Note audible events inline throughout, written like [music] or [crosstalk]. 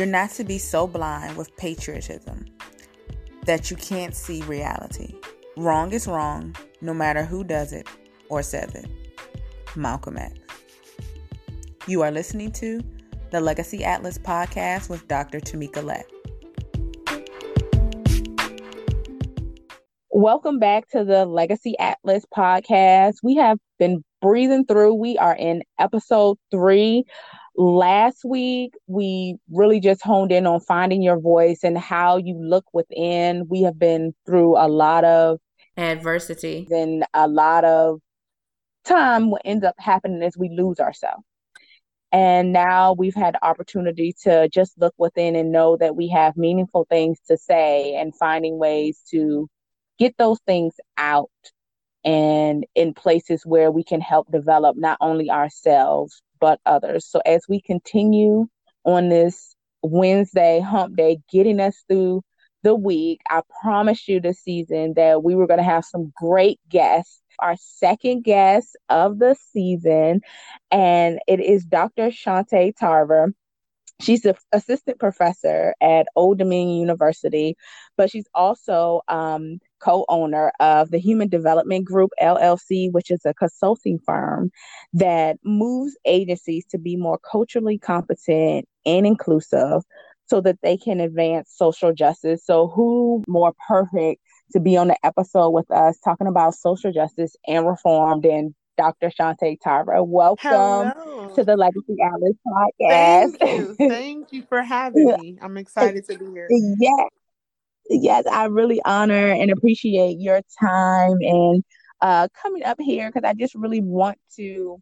You're not to be so blind with patriotism that you can't see reality. Wrong is wrong, no matter who does it or says it. Malcolm X. You are listening to the Legacy Atlas podcast with Dr. Tamika Lett. Welcome back to the Legacy Atlas podcast. We have been breathing through. We are in episode three. Last week, we really just honed in on finding your voice and how you look within. We have been through a lot of adversity and a lot of time what ends up happening is we lose ourselves. And now we've had the opportunity to just look within and know that we have meaningful things to say and finding ways to get those things out and in places where we can help develop not only ourselves but others. So as we continue on this Wednesday hump day, getting us through the week, I promised you this season that we were going to have some great guests. Our second guest of the season, and it is Dr. Shante Tarver. She's an assistant professor at Old Dominion University, but she's also um, co owner of the Human Development Group LLC, which is a consulting firm that moves agencies to be more culturally competent and inclusive so that they can advance social justice. So, who more perfect to be on the episode with us talking about social justice and reform than Dr. Shante Tarver. Welcome Hello. to the Legacy Atlas podcast. Thank you. Thank you for having me. I'm [laughs] excited to be here. Yes. Yes, I really honor and appreciate your time and uh, coming up here because I just really want to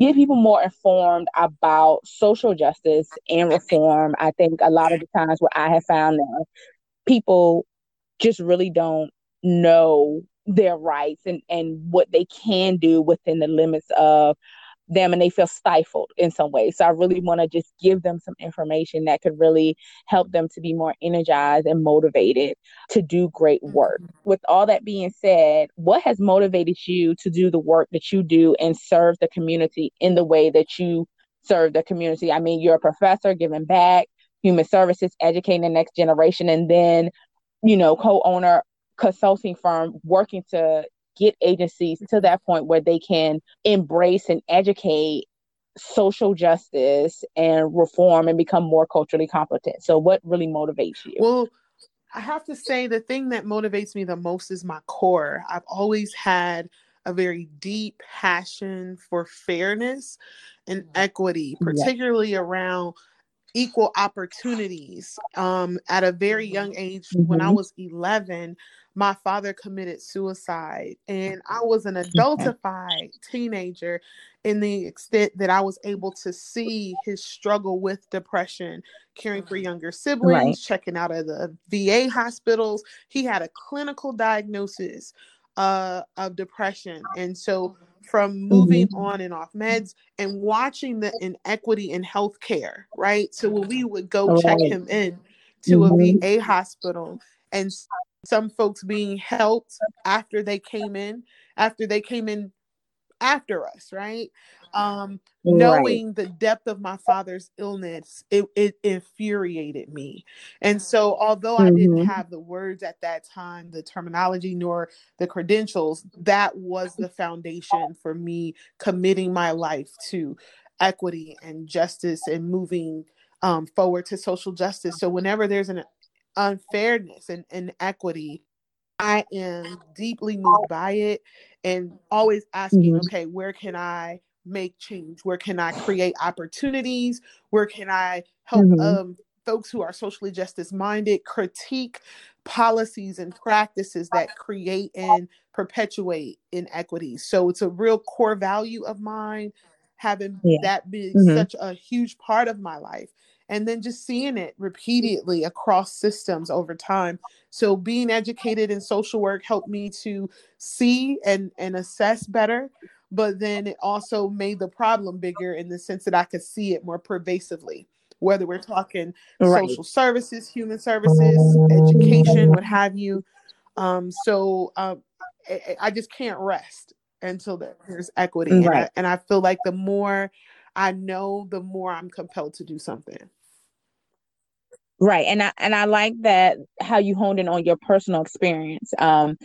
get people more informed about social justice and reform. I think a lot of the times what I have found that people just really don't know their rights and, and what they can do within the limits of them and they feel stifled in some way. So I really want to just give them some information that could really help them to be more energized and motivated to do great work. Mm-hmm. With all that being said, what has motivated you to do the work that you do and serve the community in the way that you serve the community? I mean, you're a professor giving back, human services, educating the next generation, and then, you know, co-owner consulting firm working to get agencies to that point where they can embrace and educate social justice and reform and become more culturally competent. So, what really motivates you? Well, I have to say the thing that motivates me the most is my core. I've always had a very deep passion for fairness and mm-hmm. equity, particularly yeah. around equal opportunities. Um, at a very young mm-hmm. age, mm-hmm. when I mm-hmm. was 11, my father committed suicide and i was an adultified teenager in the extent that i was able to see his struggle with depression caring for younger siblings right. checking out of the va hospitals he had a clinical diagnosis uh, of depression and so from moving mm-hmm. on and off meds and watching the inequity in healthcare right so when we would go right. check him in to mm-hmm. a va hospital and some folks being helped after they came in, after they came in after us, right? Um, knowing the depth of my father's illness, it, it infuriated me. And so, although mm-hmm. I didn't mm-hmm. have the words at that time, the terminology, nor the credentials, that was the foundation for me committing my life to equity and justice and moving um, forward to social justice. So, whenever there's an unfairness and inequity, I am deeply moved by it and always asking, mm-hmm. okay, where can I make change? Where can I create opportunities? Where can I help mm-hmm. um, folks who are socially justice minded critique policies and practices that create and perpetuate inequities? So it's a real core value of mine, having yeah. that be mm-hmm. such a huge part of my life and then just seeing it repeatedly across systems over time so being educated in social work helped me to see and and assess better but then it also made the problem bigger in the sense that i could see it more pervasively whether we're talking right. social services human services education what have you um, so um, I, I, just can't rest until there's equity right. and, I, and i feel like the more I know the more I'm compelled to do something. Right. And I and I like that how you honed in on your personal experience. Um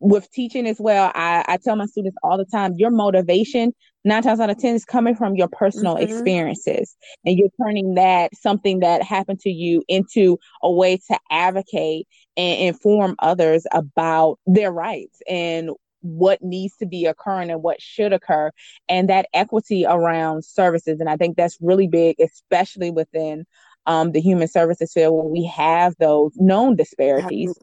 with teaching as well, I, I tell my students all the time, your motivation, nine times out of ten, is coming from your personal mm-hmm. experiences. And you're turning that something that happened to you into a way to advocate and inform others about their rights and what needs to be occurring and what should occur and that equity around services and i think that's really big especially within um, the human services field when we have those known disparities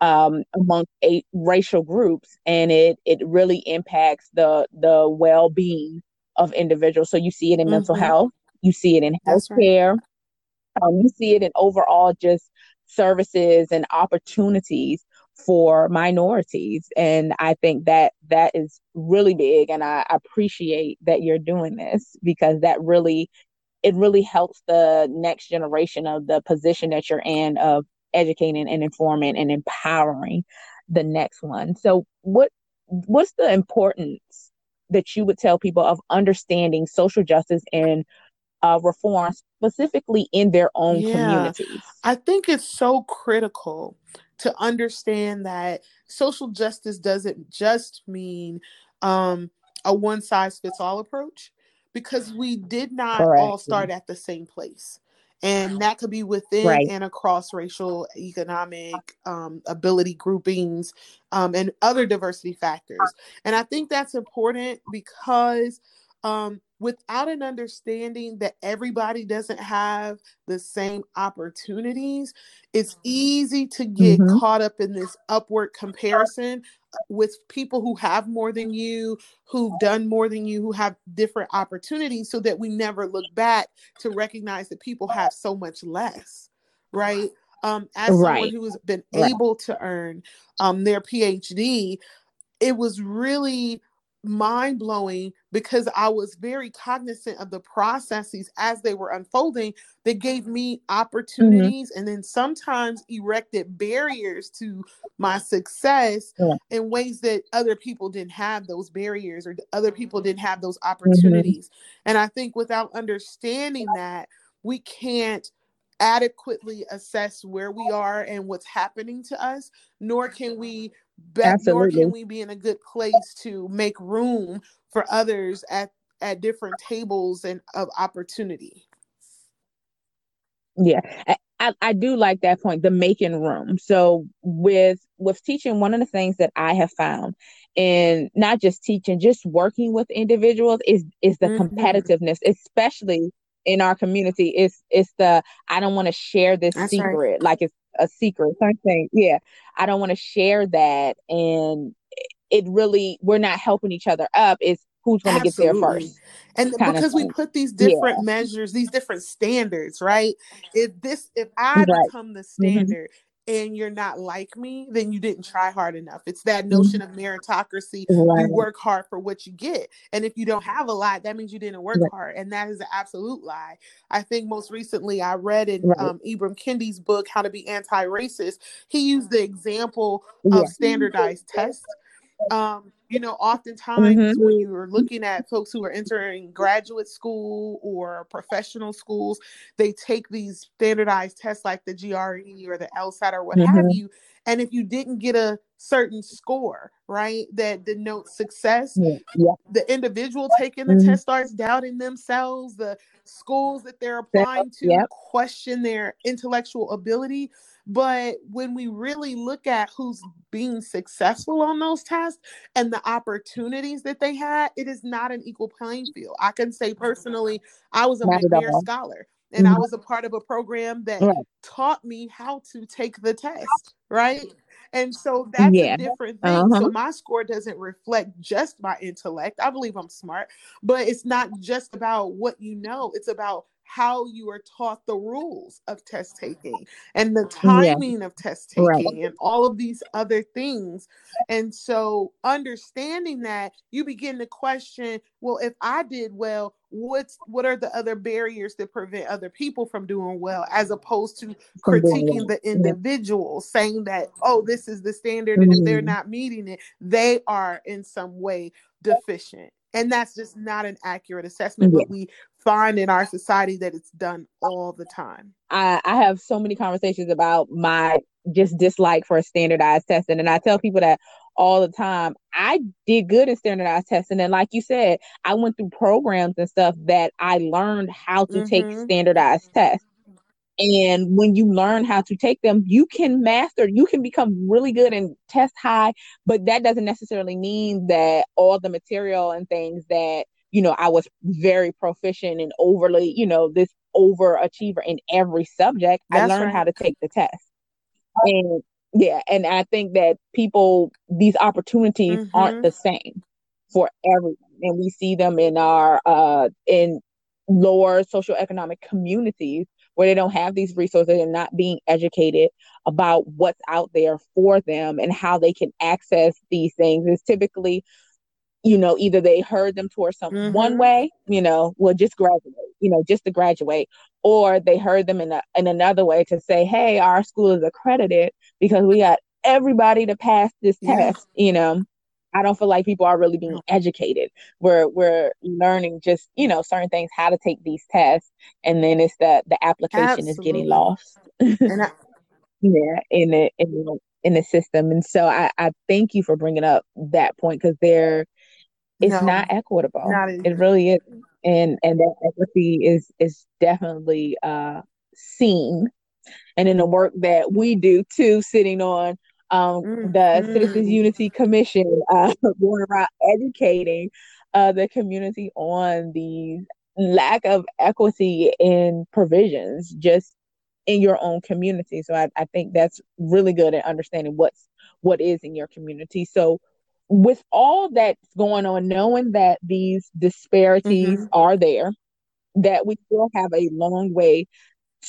um, among eight racial groups and it it really impacts the the well-being of individuals so you see it in mm-hmm. mental health you see it in healthcare right. um, you see it in overall just services and opportunities for minorities. And i think that that is really big. And i appreciate that you're doing this because that really it really helps the next generation of the position that you're in of educating and informing and empowering the next one. So what what's the importance that you would tell people of understanding social justice and uh, reform specifically in their own yeah, communities? I think it's so critical to understand that social justice doesn't just mean um, a one size fits all approach because we did not Correct. all start at the same place. And that could be within right. and across racial, economic, um, ability groupings, um, and other diversity factors. And I think that's important because um, without an understanding that everybody doesn't have the same opportunities, it's mm-hmm. easy to get mm-hmm. caught up in this upward comparison with people who have more than you, who've done more than you, who have different opportunities, so that we never look back to recognize that people have so much less, right? Um, as right. someone who has been right. able to earn um, their PhD, it was really mind blowing because I was very cognizant of the processes as they were unfolding that gave me mm-hmm. opportunities mm-hmm. and then sometimes erected barriers to my success yeah. in ways that other people didn't have those barriers or other people didn't have those mm-hmm. opportunities. Mm-hmm. And I think without understanding that, we can't adequately assess where we are and what's happening to us, nor can we bet, nor can we be in a good place to make room for others at at different tables and of opportunity. Yeah. I, I do like that point, the making room. So with with teaching, one of the things that I have found in not just teaching, just working with individuals is is the mm-hmm. competitiveness, especially in our community. It's it's the I don't want to share this That's secret. Right. Like it's a secret. Something, yeah. I don't want to share that. And it really we're not helping each other up. It's who's going to get there first. And because we put these different yeah. measures, these different standards, right? If this, if I right. become the mm-hmm. standard, mm-hmm and you're not like me, then you didn't try hard enough. It's that notion of meritocracy. Right. You work hard for what you get. And if you don't have a lot, that means you didn't work right. hard. And that is an absolute lie. I think most recently I read in right. um, Ibram Kendi's book, How to Be Anti Racist, he used the example yeah. of standardized tests um, you know, oftentimes mm-hmm. when you're looking at folks who are entering graduate school or professional schools, they take these standardized tests like the GRE or the LSAT or what mm-hmm. have you. And if you didn't get a certain score, right, that denotes success, yeah. Yeah. the individual taking the mm-hmm. test starts doubting themselves, the schools that they're applying to yep. question their intellectual ability. But when we really look at who's being successful on those tests and the opportunities that they had, it is not an equal playing field. I can say personally, I was a McNair scholar and mm-hmm. I was a part of a program that right. taught me how to take the test, right? And so that's yeah. a different thing. Uh-huh. So my score doesn't reflect just my intellect. I believe I'm smart, but it's not just about what you know, it's about how you are taught the rules of test taking and the timing yeah. of test taking right. and all of these other things. And so understanding that you begin to question, well, if I did well, what's what are the other barriers that prevent other people from doing well as opposed to critiquing the individual saying that oh this is the standard and if they're mm-hmm. not meeting it they are in some way deficient and that's just not an accurate assessment yeah. but we find in our society that it's done all the time I, I have so many conversations about my just dislike for standardized testing and i tell people that all the time i did good in standardized testing and like you said i went through programs and stuff that i learned how to mm-hmm. take standardized tests and when you learn how to take them, you can master, you can become really good and test high, but that doesn't necessarily mean that all the material and things that, you know, I was very proficient and overly, you know, this overachiever in every subject. That's I learned right. how to take the test. And yeah, and I think that people, these opportunities mm-hmm. aren't the same for everyone. And we see them in our, uh, in lower socioeconomic communities where they don't have these resources and not being educated about what's out there for them and how they can access these things is typically you know either they heard them towards some mm-hmm. one way you know well just graduate you know just to graduate or they heard them in a, in another way to say hey our school is accredited because we got everybody to pass this yeah. test you know I don't feel like people are really being educated. We're we're learning just you know certain things, how to take these tests, and then it's the the application Absolutely. is getting lost. I- [laughs] yeah, in the in the in the system, and so I I thank you for bringing up that point because there, it's no, not equitable. Not it really is, and and that equity is is definitely uh seen, and in the work that we do too, sitting on um, mm-hmm. the Citizens Unity Commission uh, [laughs] going around educating uh, the community on the lack of equity in provisions just in your own community. So I, I think that's really good at understanding what's what is in your community. So with all that's going on, knowing that these disparities mm-hmm. are there, that we still have a long way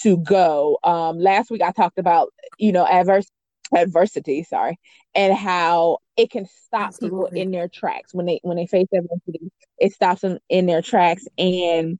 to go. Um, last week I talked about, you know, adverse adversity sorry and how it can stop Absolutely. people in their tracks when they when they face adversity it stops them in their tracks and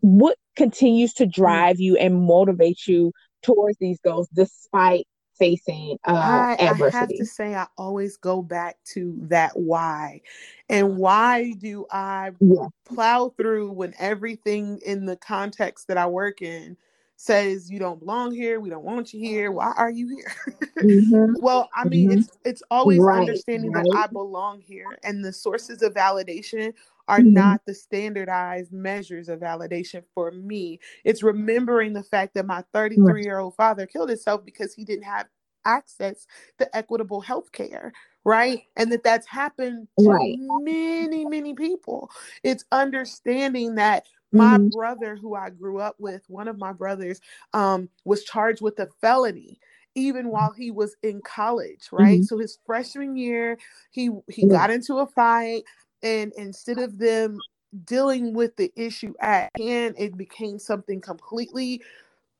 what continues to drive you and motivate you towards these goals despite facing uh, I, adversity. I have to say, I always go back to that why. And why do I yeah. plow through when everything in the context that I work in says you don't belong here, we don't want you here. Why are you here? mm-hmm. [laughs] Well, I mean, mm-hmm. it's it's always right. understanding right. that I belong here, and the sources of validation are mm-hmm. not the standardized measures of validation for me. It's remembering the fact that my 33 year old father killed himself because he didn't have access to equitable health care right and that that's happened to right. many many people it's understanding that my mm-hmm. brother, who I grew up with, one of my brothers, um, was charged with a felony even while he was in college, right? Mm-hmm. So his freshman year, he he got into a fight, and instead of them dealing with the issue at hand, it became something completely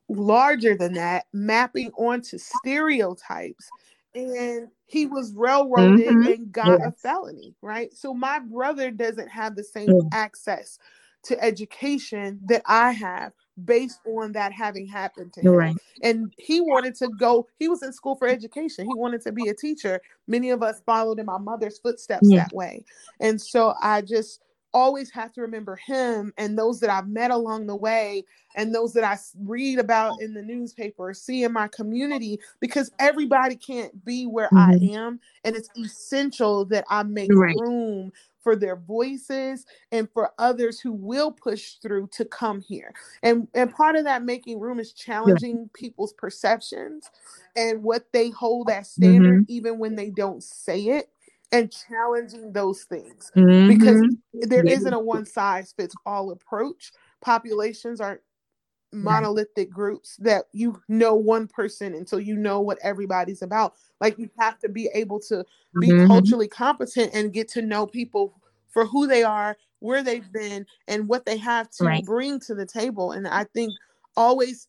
larger than that, mapping onto stereotypes. And he was railroaded mm-hmm. and got yes. a felony, right? So my brother doesn't have the same mm-hmm. access to education that I have based on that having happened to him. Right. And he wanted to go, he was in school for education. He wanted to be a teacher. Many of us followed in my mother's footsteps yeah. that way. And so I just always have to remember him and those that I've met along the way and those that I read about in the newspaper see in my community because everybody can't be where mm-hmm. I am. And it's essential that I make right. room for their voices and for others who will push through to come here. And and part of that making room is challenging yeah. people's perceptions and what they hold as standard mm-hmm. even when they don't say it and challenging those things mm-hmm. because there not a one size fits all approach. Populations are monolithic groups that you know one person until you know what everybody's about. Like you have to be able to be mm-hmm. culturally competent and get to know people for who they are, where they've been, and what they have to right. bring to the table. And I think always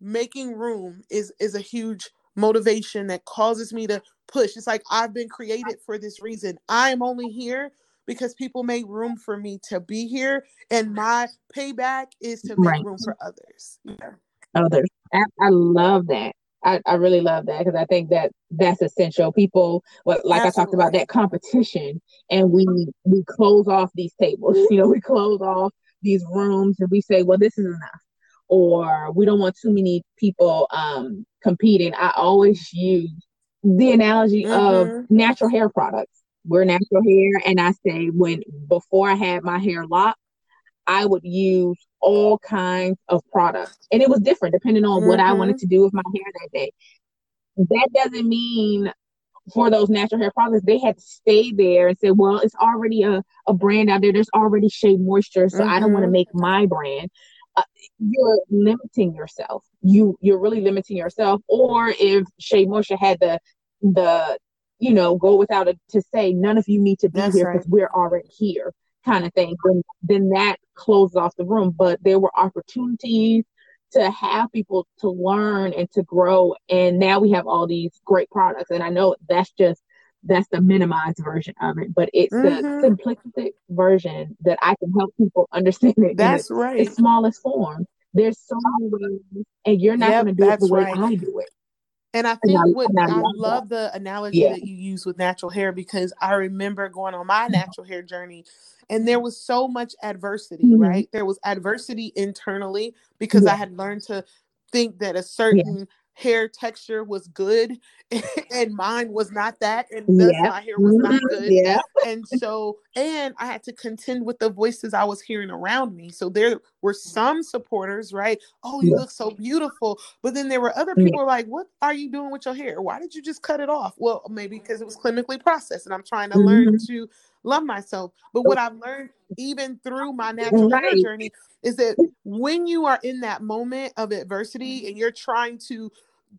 making room is is a huge motivation that causes me to push. It's like I've been created for this reason. I'm only here because people made room for me to be here and my payback is to make right. room for others yeah. others I, I, love that I, I really love that because I think that that's essential. People, what like Absolutely. I talked about that competition, and we we close off these tables. [laughs] You know, we close off these rooms, and we say, well, this is enough, or we don't want too many people um, competing. I always use the analogy mm-hmm. of natural hair products. We're natural hair, and I say when before I had my hair locked, I would use all kinds of products. And it was different depending on mm-hmm. what I wanted mm-hmm. to do with my hair that day. That doesn't mean for those natural hair products, they had to stay there and say, well, it's already a, a brand out there. There's already Shea Moisture, so mm-hmm. I don't want to mm-hmm. make my brand. Uh, you're limiting yourself. You you're really limiting yourself. Or if Shea Moisture had the the you know go without it to say none of you need to be That's here because right. we're already here kind of thing, then then that closes off the room. But there were opportunities to have people to learn and to grow. And now we have all these great products. And I know that's just that's the minimized version of it, but it's mm-hmm. the simplistic version that I can help people understand it. That's in right. Its smallest form. There's so many ways, and you're not yep, going to do it the way right. I do it. And I think and I, what I, I love that. the analogy yeah. that you use with natural hair because I remember going on my natural hair journey and there was so much adversity mm-hmm. right there was adversity internally because yeah. i had learned to think that a certain yeah. Hair texture was good [laughs] and mine was not that and thus yeah. my hair was not mm-hmm. good yeah. and so and i had to contend with the voices i was hearing around me so there were some supporters right oh you yeah. look so beautiful but then there were other people yeah. like what are you doing with your hair why did you just cut it off well maybe because it was clinically processed and i'm trying to mm-hmm. learn to love myself. But what I've learned even through my natural right. journey is that when you are in that moment of adversity and you're trying to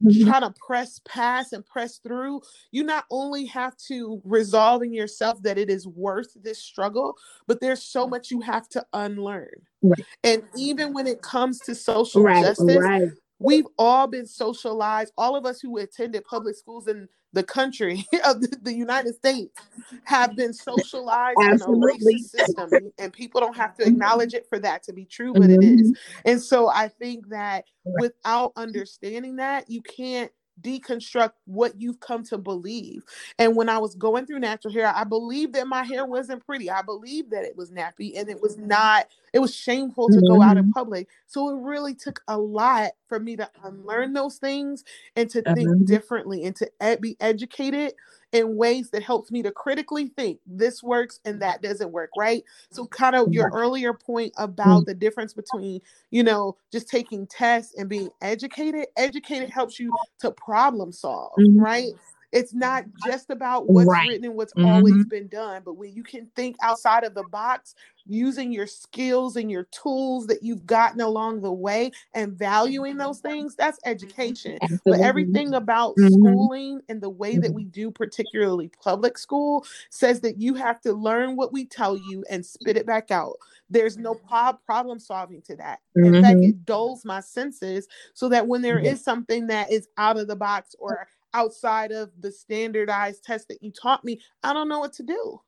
mm-hmm. try to press past and press through, you not only have to resolve in yourself that it is worth this struggle, but there's so much you have to unlearn. Right. And even when it comes to social right, justice, right. we've all been socialized, all of us who attended public schools in the country [laughs] of the, the, United States have been socialized Absolutely. in a racist system, and people don't have to acknowledge it for that to be true, but mm-hmm. it is. And so I think that without understanding that, you can't deconstruct what you've come to believe. And when I was going through natural hair, I believed that my hair wasn't pretty. I believed that it was nappy and it was not, it was shameful to go out in mm-hmm. public. So it really took a lot for me to unlearn those things and to think uh-huh. differently and to be educated in ways that helps me to critically think this works and that doesn't work, right? So, kind of your earlier point about mm-hmm. the difference between, you know, just taking tests and being educated, educated helps you to problem solve, mm-hmm. right? It's not just about what's right. written and what's mm-hmm. always been done, but when you can think outside of the box, using your skills and your tools that you've gotten along the way and valuing those things, that's education. Absolutely. But everything about mm-hmm. schooling and the way that mm-hmm. we do, particularly public school, says that you have to learn what we tell you and spit it back out. There's no problem solving to that. In mm-hmm. fact, it dulls my senses so that when there is something that is out of the box or outside of the standardized test that you taught me, I don't know what to do.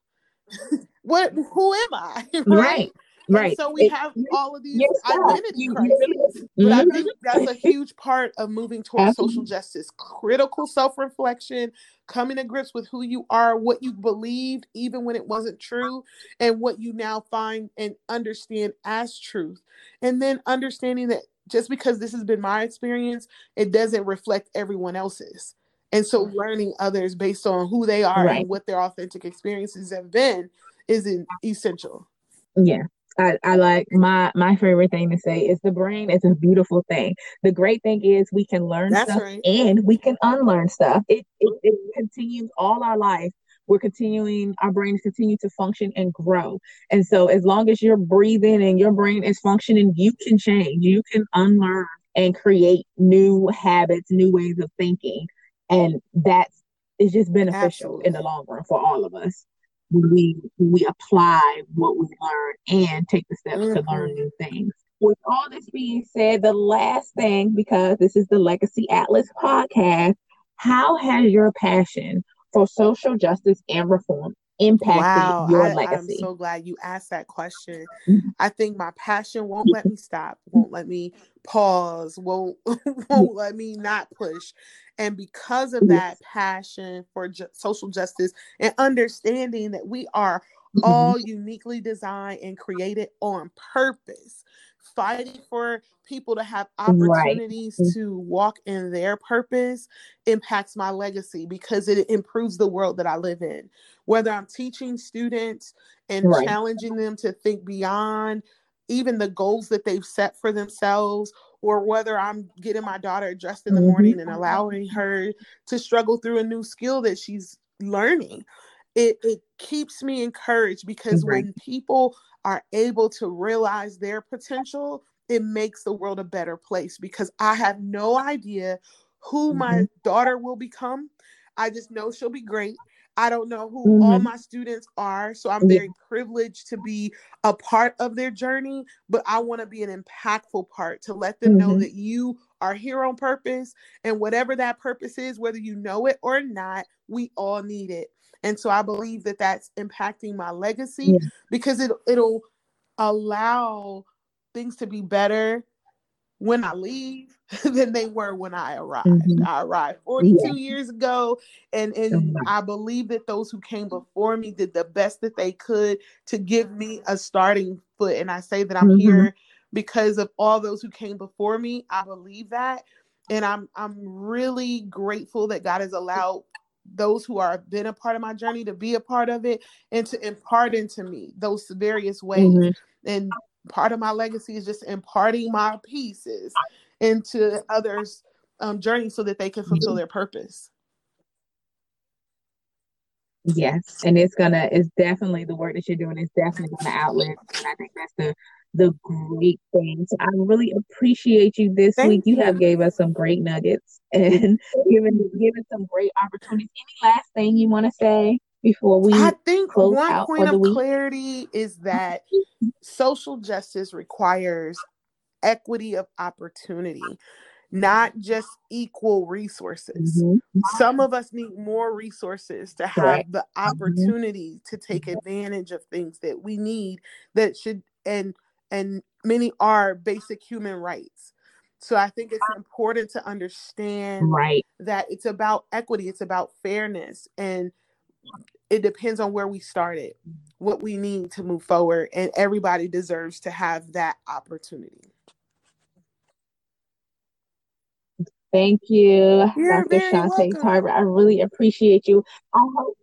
[laughs] what who am I? [laughs] right. right. Right. So we it, have all of these identity crises. But I think mm-hmm. that's a huge part of moving towards Absolutely. social justice. Critical self-reflection, coming to grips with who you are, what you believed, even when it wasn't true, and what you now find and understand as truth. And then understanding that just because this has been my experience, it doesn't reflect everyone else's. And so mm-hmm. learning others based on who they are right. and what their authentic experiences have been is essential. Yeah. I, I, like my my favorite thing to say is the brain is a beautiful thing. The great thing is we can learn That's stuff right. and we can unlearn stuff. It, it it continues all our life. We're continuing our brains continue to function and grow. And so as long as you're breathing and your brain is functioning, you can change. You can unlearn and create new habits, new ways of thinking and that's it's just beneficial Absolutely. in the long run for all of us when we when we apply what we learn and take the steps mm-hmm. to learn mm-hmm. new things with all this being said the last thing because this is the legacy atlas podcast how has your passion for social justice and reform impacting Wow, your I, I'm so glad you asked that question. Mhm. I think my passion won't let [laughs] me stop, won't let me pause, won't [laughs] won't let me not push. And because of that passion for ju- social justice and understanding that we are Mhm. all uniquely designed and created on purpose, fighting for people to have Right. opportunities to walk in their purpose impacts my legacy because it improves the world that I live in. Whether I'm teaching students and Right. challenging them to think beyond even the goals that they've set for themselves, or whether I'm getting my daughter dressed in the Mhm. morning and allowing her to struggle through a new skill that she's learning. It, it keeps me encouraged because Right. when people are able to realize their potential, it makes the world a better place because I have no idea who my Mhm. daughter will become. I just know she'll be great. I don't know who all Mhm. my students are, so I'm very privileged to be a part of their journey, but I want to be an impactful part to let them know Mhm. that you are here on purpose and whatever that purpose is, whether you know it or not, we all need it. And so I believe that that's impacting my legacy Yeah. because it it'll allow things to be better when I leave [laughs] than they were when I arrived. Mhm. I arrived Yeah. 42 years ago, and and Right. I believe that those who came before me did the best that they could to give me a starting foot. And I say that I'm Mhm. here because of all those who came before me. I believe that, and I'm I'm really grateful that God has allowed those who are been a part of my journey to be a part of it and to impart into me those various ways Mhm. and part of my legacy is just imparting my pieces into others um journey so that they can fulfill their purpose Yes, and it's gonna it's definitely the work that you're doing is definitely gonna outlive. And I think that's the the great thing. So I really appreciate you this week. thank You have gave us some great nuggets [laughs] and given given some great opportunities. Any last thing you want to say before we i think close one out point of week? clarity is that social justice requires equity of opportunity not just equal resources Mhm. some of us need more resources to have the Mhm. opportunity to take advantage of things that we need that should and and many are basic human rights so i think it's important to understand Right. that it's about equity it's about fairness and it depends on where we started what we need to move forward and everybody deserves to have that opportunity Thank you, you're Dr. very Shantae Tarver. I really appreciate you. I hope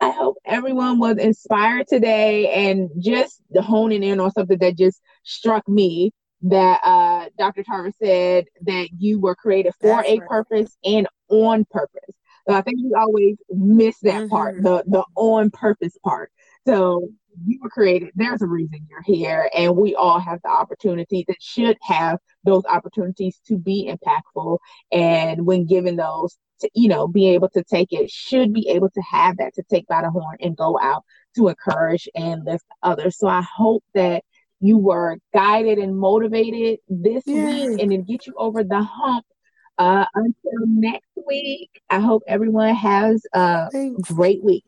I hope everyone was inspired today and just honing in on something that just struck me that uh, Dr. Tarver said that you were created for that's a right purpose and on purpose. So I think we always miss that part, hmm the the on purpose part. So you were created. There's a reason you're here, and we all have the opportunity that should have those opportunities to be impactful. And when given those, to, you know, be able to take it, should be able to have that to take by the horn and go out to encourage and lift others. So I hope that you were guided and motivated this week and then get you over the hump. Uh, until next week, I hope everyone has a thanks great week.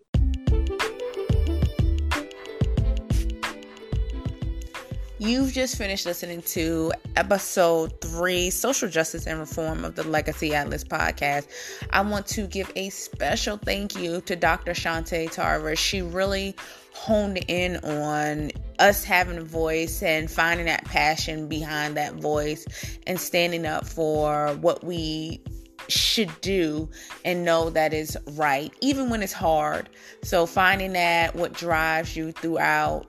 You've just finished listening to episode three Social Justice and Reform of the Legacy Atlas podcast. I want to give a special thank you to Dr. Shantae Tarver. She really honed in on us having a voice and finding that passion behind that voice and standing up for what we should do and know that is right, even when it's hard. So, finding that what drives you throughout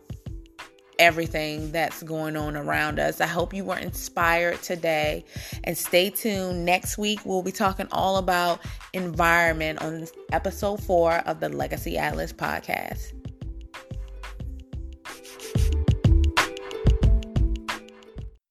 everything that's going on around us. I hope you were inspired today and stay tuned. Next week, we'll be talking all about environment on episode four of the Legacy Atlas podcast.